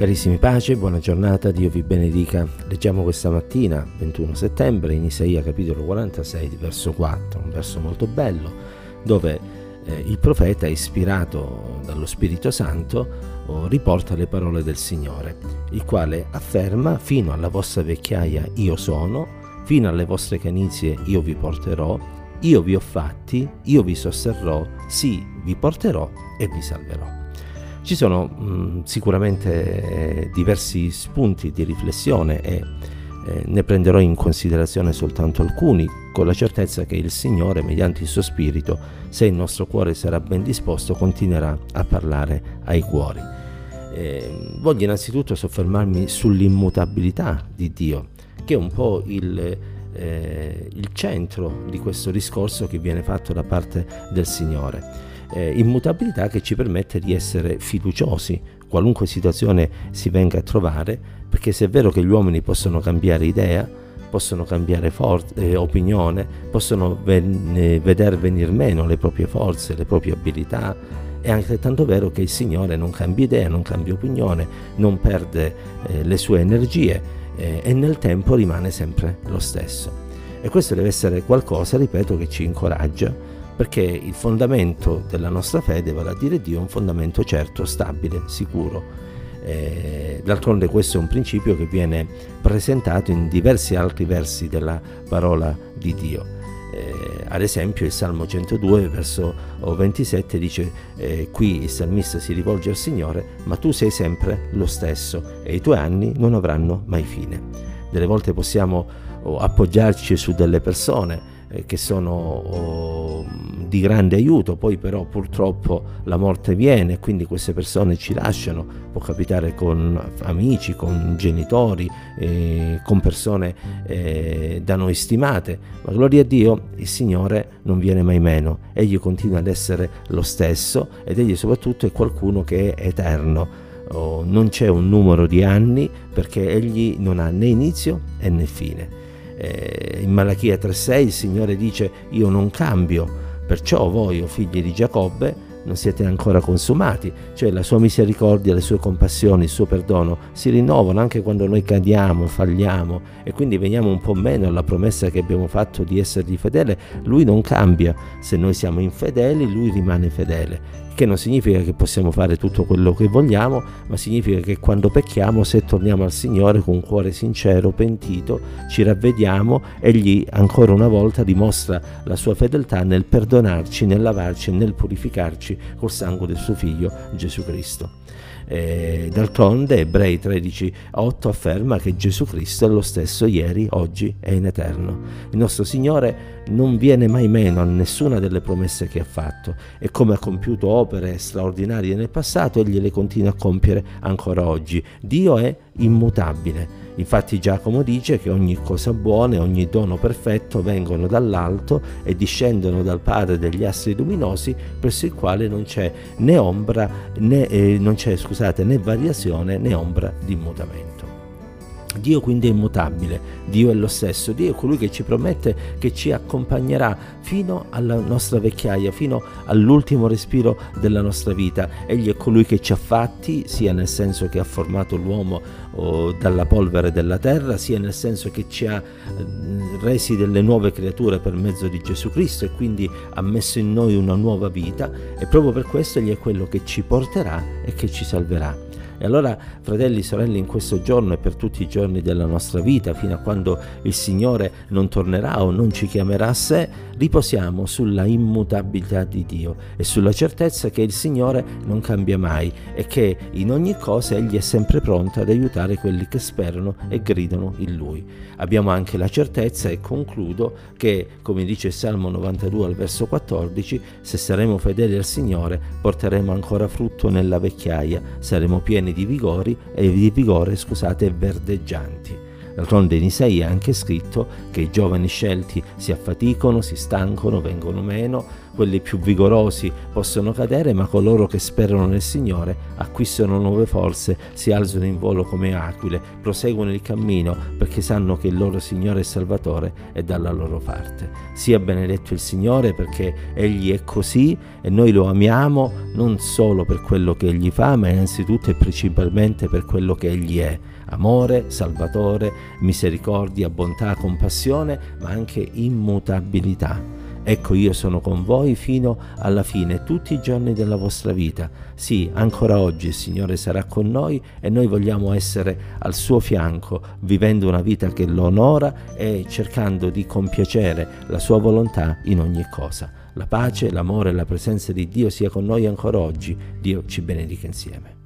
Carissimi pace, buona giornata, Dio vi benedica. Leggiamo questa mattina, 21 settembre, in Isaia capitolo 46, verso 4, un verso molto bello, dove eh, il profeta, ispirato dallo Spirito Santo, oh, riporta le parole del Signore, il quale afferma, fino alla vostra vecchiaia io sono, fino alle vostre canizie io vi porterò, io vi ho fatti, io vi sosterrò, sì, vi porterò e vi salverò. Ci sono mh, mm, sicuramente eh, diversi spunti di riflessione e eh, ne prenderò in considerazione soltanto alcuni, con la certezza che il Signore, mediante il suo Spirito, se il nostro cuore sarà ben disposto, continuerà a parlare ai cuori. Eh, voglio innanzitutto soffermarmi sull'immutabilità di Dio, che è un po' il, eh, il centro di questo discorso che viene fatto da parte del Signore eh, immutabilità che ci permette di essere fiduciosi qualunque situazione si venga a trovare, perché se è vero che gli uomini possono cambiare idea, possono cambiare for- eh, opinione, possono ven- eh, vedere venire meno le proprie forze, le proprie abilità, è altrettanto vero che il Signore non cambia idea, non cambia opinione, non perde eh, le sue energie eh, e nel tempo rimane sempre lo stesso. E questo deve essere qualcosa, ripeto, che ci incoraggia perché il fondamento della nostra fede, vale a dire Dio, è un fondamento certo, stabile, sicuro. Eh, d'altronde questo è un principio che viene presentato in diversi altri versi della parola di Dio. Eh, ad esempio il Salmo 102 verso 27 dice eh, qui il salmista si rivolge al Signore ma tu sei sempre lo stesso e i tuoi anni non avranno mai fine. Delle volte possiamo oh, appoggiarci su delle persone eh, che sono oh, di grande aiuto, poi però purtroppo la morte viene e quindi queste persone ci lasciano, può capitare con amici, con genitori, eh, con persone eh, da noi stimate, ma gloria a Dio il Signore non viene mai meno, egli continua ad essere lo stesso ed egli soprattutto è qualcuno che è eterno. Oh, non c'è un numero di anni perché egli non ha né inizio né fine eh, in Malachia 3.6 il Signore dice io non cambio, perciò voi, o figli di Giacobbe, non siete ancora consumati, cioè la sua misericordia, le sue compassioni, il suo perdono si rinnovano anche quando noi cadiamo, falliamo e quindi veniamo un po' meno alla promessa che abbiamo fatto di essergli fedele, lui non cambia, se noi siamo infedeli lui rimane fedele che non significa che possiamo fare tutto quello che vogliamo, ma significa che quando pecchiamo, se torniamo al Signore con cuore sincero, pentito, ci ravvediamo, egli ancora una volta dimostra la sua fedeltà nel perdonarci, nel lavarci e nel purificarci col sangue del suo Figlio Gesù Cristo. Eh, d'altronde Ebrei 13:8 afferma che Gesù Cristo è lo stesso ieri, oggi e in eterno. Il nostro Signore non viene mai meno a nessuna delle promesse che ha fatto e come ha compiuto opere straordinarie nel passato, egli le continua a compiere ancora oggi. Dio è immutabile. Infatti Giacomo dice che ogni cosa buona e ogni dono perfetto vengono dall'alto e discendono dal Padre degli astri luminosi, presso il quale non c'è né ombra né, eh, non c'è, scusate, né variazione né ombra di mutamento. Dio quindi è immutabile, Dio è lo stesso, Dio è colui che ci promette che ci accompagnerà fino alla nostra vecchiaia, fino all'ultimo respiro della nostra vita. Egli è colui che ci ha fatti, sia nel senso che ha formato l'uomo oh, dalla polvere della terra, sia nel senso che ci ha eh, resi delle nuove creature per mezzo di Gesù Cristo e quindi ha messo in noi una nuova vita e proprio per questo egli è quello che ci porterà e che ci salverà. E allora, fratelli e sorelle, in questo giorno e per tutti i giorni della nostra vita, fino a quando il Signore non tornerà o non ci chiamerà a sé, riposiamo sulla immutabilità di Dio e sulla certezza che il Signore non cambia mai e che in ogni cosa Egli è sempre pronto ad aiutare quelli che sperano e gridano in Lui. Abbiamo anche la certezza, e concludo, che, come dice il Salmo 92 al verso 14, se saremo fedeli al Signore porteremo ancora frutto nella vecchiaia, saremo pieni pieni di vigori e di vigore, scusate, verdeggianti. D'altronde in Isaia è anche scritto che i giovani scelti si affaticano, si stancano, vengono meno, quelli più vigorosi possono cadere, ma coloro che sperano nel Signore acquistano nuove forze, si alzano in volo come aquile, proseguono il cammino perché sanno che il loro Signore e Salvatore è dalla loro parte. Sia benedetto il Signore perché Egli è così e noi lo amiamo non solo per quello che Egli fa, ma innanzitutto e principalmente per quello che Egli è amore, salvatore, misericordia, bontà, compassione, ma anche immutabilità. Ecco io sono con voi fino alla fine, tutti i giorni della vostra vita. Sì, ancora oggi il Signore sarà con noi e noi vogliamo essere al suo fianco, vivendo una vita che lo onora e cercando di compiacere la sua volontà in ogni cosa. La pace, l'amore e la presenza di Dio sia con noi ancora oggi. Dio ci benedica insieme.